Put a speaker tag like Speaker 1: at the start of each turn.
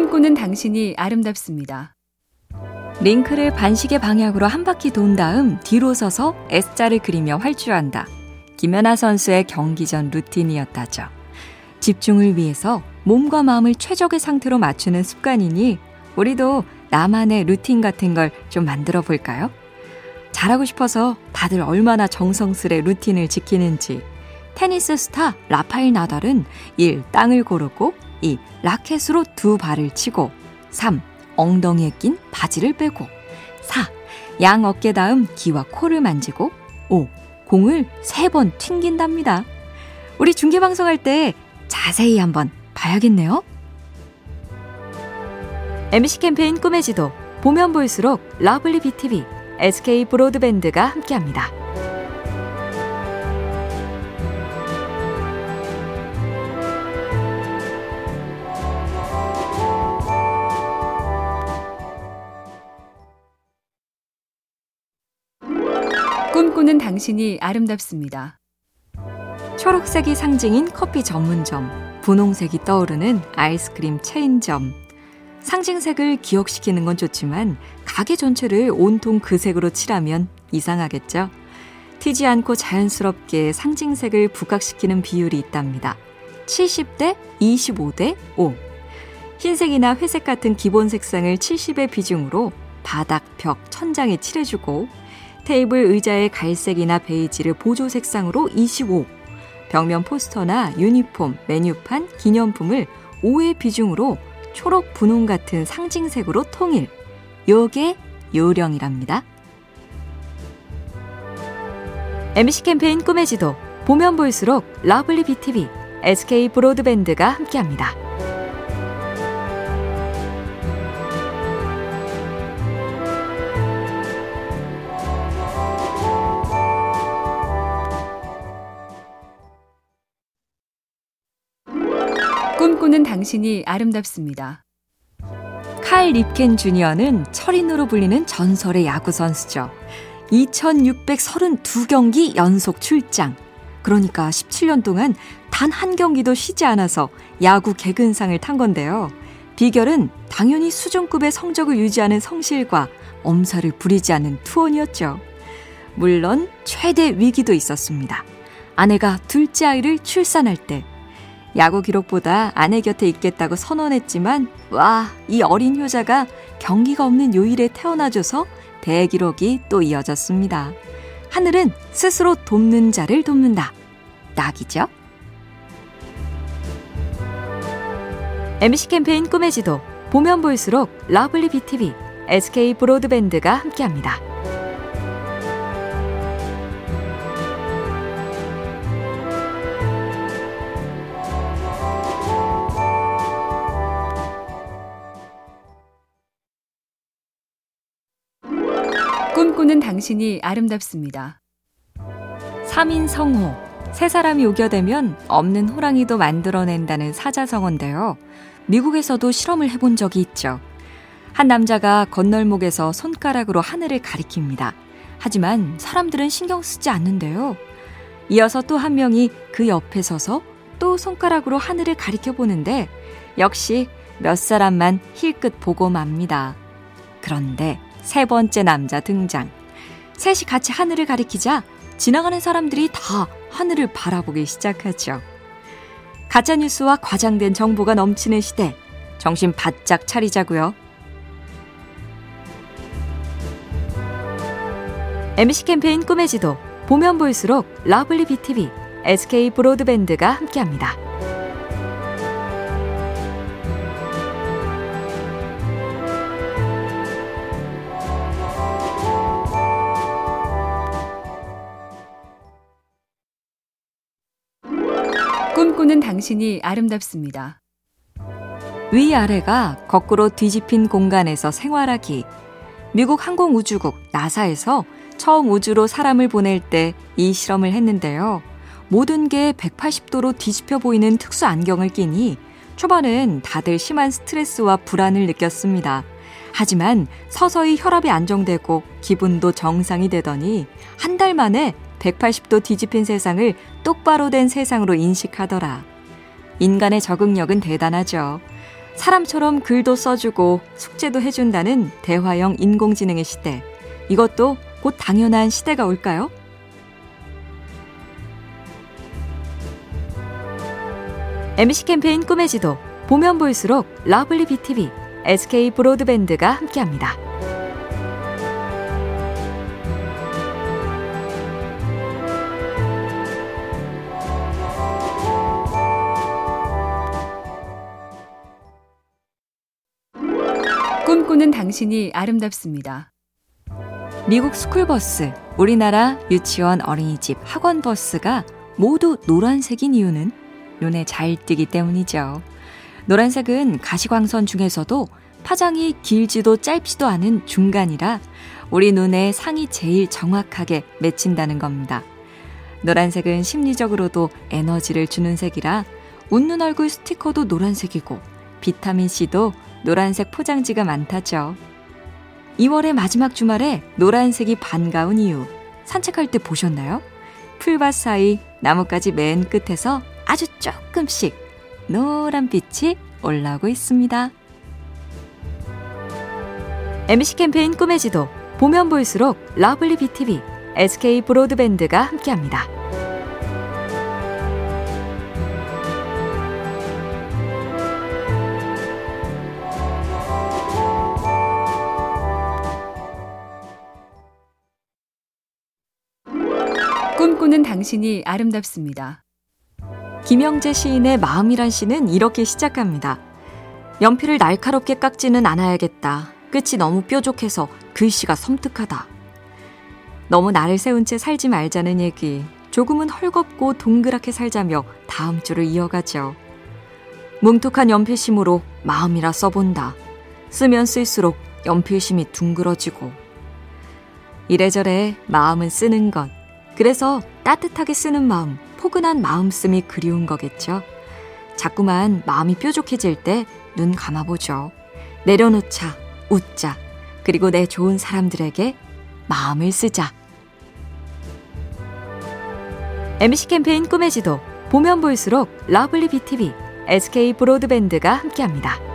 Speaker 1: 꿈꾸는 당신이 아름답습니다.
Speaker 2: 링크를 반시계 방향으로 한 바퀴 돈 다음 뒤로 서서 S자를 그리며 활주한다. 김연아 선수의 경기 전 루틴이었다죠. 집중을 위해서 몸과 마음을 최적의 상태로 맞추는 습관이니 우리도 나만의 루틴 같은 걸 좀 만들어 볼까요? 잘하고 싶어서 다들 얼마나 정성스레 루틴을 지키는지 테니스 스타 라파엘 나달은 1. 땅을 고르고 2. 라켓으로 두 발을 치고 3. 엉덩이에 낀 바지를 빼고 4. 양 어깨 다음 귀와 코를 만지고 5. 공을 3번 튕긴답니다. 우리 중계방송할 때 자세히 한번 봐야겠네요. MC 캠페인 꿈의 지도 보면 볼수록 lovely BTV, SK 브로드밴드가 함께합니다.
Speaker 1: 당신이 아름답습니다.
Speaker 2: 초록색이 상징인 커피 전문점, 분홍색이 떠오르는 아이스크림 체인점. 상징색을 기억시키는 건 좋지만 가게 전체를 온통 그 색으로 칠하면 이상하겠죠? 튀지 않고 자연스럽게 상징색을 부각시키는 비율이 있답니다. 70대 25대 5. 흰색이나 회색 같은 기본 색상을 70의 비중으로 바닥, 벽, 천장에 칠해주고 테이블 의자의 갈색이나 베이지를 보조 색상으로 25. 벽면 포스터나 유니폼, 메뉴판, 기념품을 5의 비중으로 초록, 분홍 같은 상징색으로 통일. 요게 요령이랍니다. MC 캠페인 꿈의 지도 보면 볼수록 lovely BTV, SK 브로드밴드가 함께합니다.
Speaker 1: 꿈꾸는 당신이 아름답습니다.
Speaker 2: 칼 립켄 주니어는 철인으로 불리는 전설의 야구 선수죠. 2632경기 연속 출장. 그러니까 17년 동안 단 한 경기도 쉬지 않아서 야구 개근상을 탄 건데요. 비결은 당연히 수준급의 성적을 유지하는 성실과 엄살을 부리지 않는 투혼이었죠. 물론 최대 위기도 있었습니다. 아내가 둘째 아이를 출산할 때 야구 기록보다 아내 곁에 있겠다고 선언했지만 와, 이 어린 효자가 경기가 없는 요일에 태어나줘서 대기록이 또 이어졌습니다. 하늘은 스스로 돕는 자를 돕는다. 낙이죠? MC 캠페인 꿈의 지도 보면 볼수록 lovely BTV, SK 브로드밴드가 함께합니다.
Speaker 1: 당신이 아름답습니다.
Speaker 2: 3인 성호. 세 사람이 오겨되면 없는 호랑이도 만들어낸다는 사자성어인데요. 미국에서도 실험을 해본 적이 있죠. 한 남자가 건널목에서 손가락으로 하늘을 가리킵니다. 하지만 사람들은 신경 쓰지 않는데요. 이어서 또 한 명이 그 옆에 서서 또 손가락으로 하늘을 가리켜 보는데 역시 몇 사람만 힐끗 보고 맙니다. 그런데 세 번째 남자 등장. 셋이 같이 하늘을 가리키자 지나가는 사람들이 다 하늘을 바라보기 시작하죠. 가짜뉴스와 과장된 정보가 넘치는 시대. 정신 바짝 차리자고요. MC 캠페인 꿈의 지도 보면 볼수록 lovely BTV, SK 브로드밴드가 함께합니다.
Speaker 1: 꿈꾸는 당신이 아름답습니다.
Speaker 2: 위아래가 거꾸로 뒤집힌 공간에서 생활하기. 미국 항공우주국 나사에서 처음 우주로 사람을 보낼 때 이 실험을 했는데요. 모든 게 180도로 뒤집혀 보이는 특수 안경을 끼니 초반엔 다들 심한 스트레스와 불안을 느꼈습니다. 하지만 서서히 혈압이 안정되고 기분도 정상이 되더니 한 달 만에 180도 뒤집힌 세상을 똑바로 된 세상으로 인식하더라. 인간의 적응력은 대단하죠. 사람처럼 글도 써주고 숙제도 해준다는 대화형 인공지능의 시대. 이것도 곧 당연한 시대가 올까요? MC 캠페인 꿈의 지도 보면 볼수록 lovely BTV, SK 브로드밴드가 함께합니다.
Speaker 1: 꿈꾸는 당신이 아름답습니다.
Speaker 2: 미국 스쿨버스, 우리나라 유치원, 어린이집, 학원버스가 모두 노란색인 이유는 눈에 잘 띄기 때문이죠. 노란색은 가시광선 중에서도 파장이 길지도 짧지도 않은 중간이라 우리 눈에 상이 제일 정확하게 맺힌다는 겁니다. 노란색은 심리적으로도 에너지를 주는 색이라 웃는 얼굴 스티커도 노란색이고 비타민C도 노란색 포장지가 많다죠. 2월의 마지막 주말에 노란색이 반가운 이유 산책할 때 보셨나요? 풀밭 사이 나뭇가지 맨 끝에서 아주 조금씩 노란 빛이 올라오고 있습니다. MC 캠페인 꿈의 지도 보면 볼수록 lovely BTV, SK 브로드밴드가 함께합니다.
Speaker 1: 당신이 아름답습니다.
Speaker 2: 김영재 시인의 마음이란 시는 이렇게 시작합니다. 연필을 날카롭게 깎지는 않아야겠다. 끝이 너무 뾰족해서 글씨가 섬뜩하다. 너무 나를 세운 채 살지 말자는 얘기. 조금은 헐겁고 동그랗게 살자며 다음 주를 이어가죠. 뭉툭한 연필심으로 마음이라 써본다. 쓰면 쓸수록 연필심이 둥그러지고. 이래저래 마음은 쓰는 것. 그래서 따뜻하게 쓰는 마음, 포근한 마음씀이 그리운 거겠죠. 자꾸만 마음이 뾰족해질 때 눈 감아보죠. 내려놓자, 웃자. 그리고 내 좋은 사람들에게 마음을 쓰자. MC 캠페인 꿈의 지도 보면 볼수록 lovely BTV, SK 브로드밴드가 함께합니다.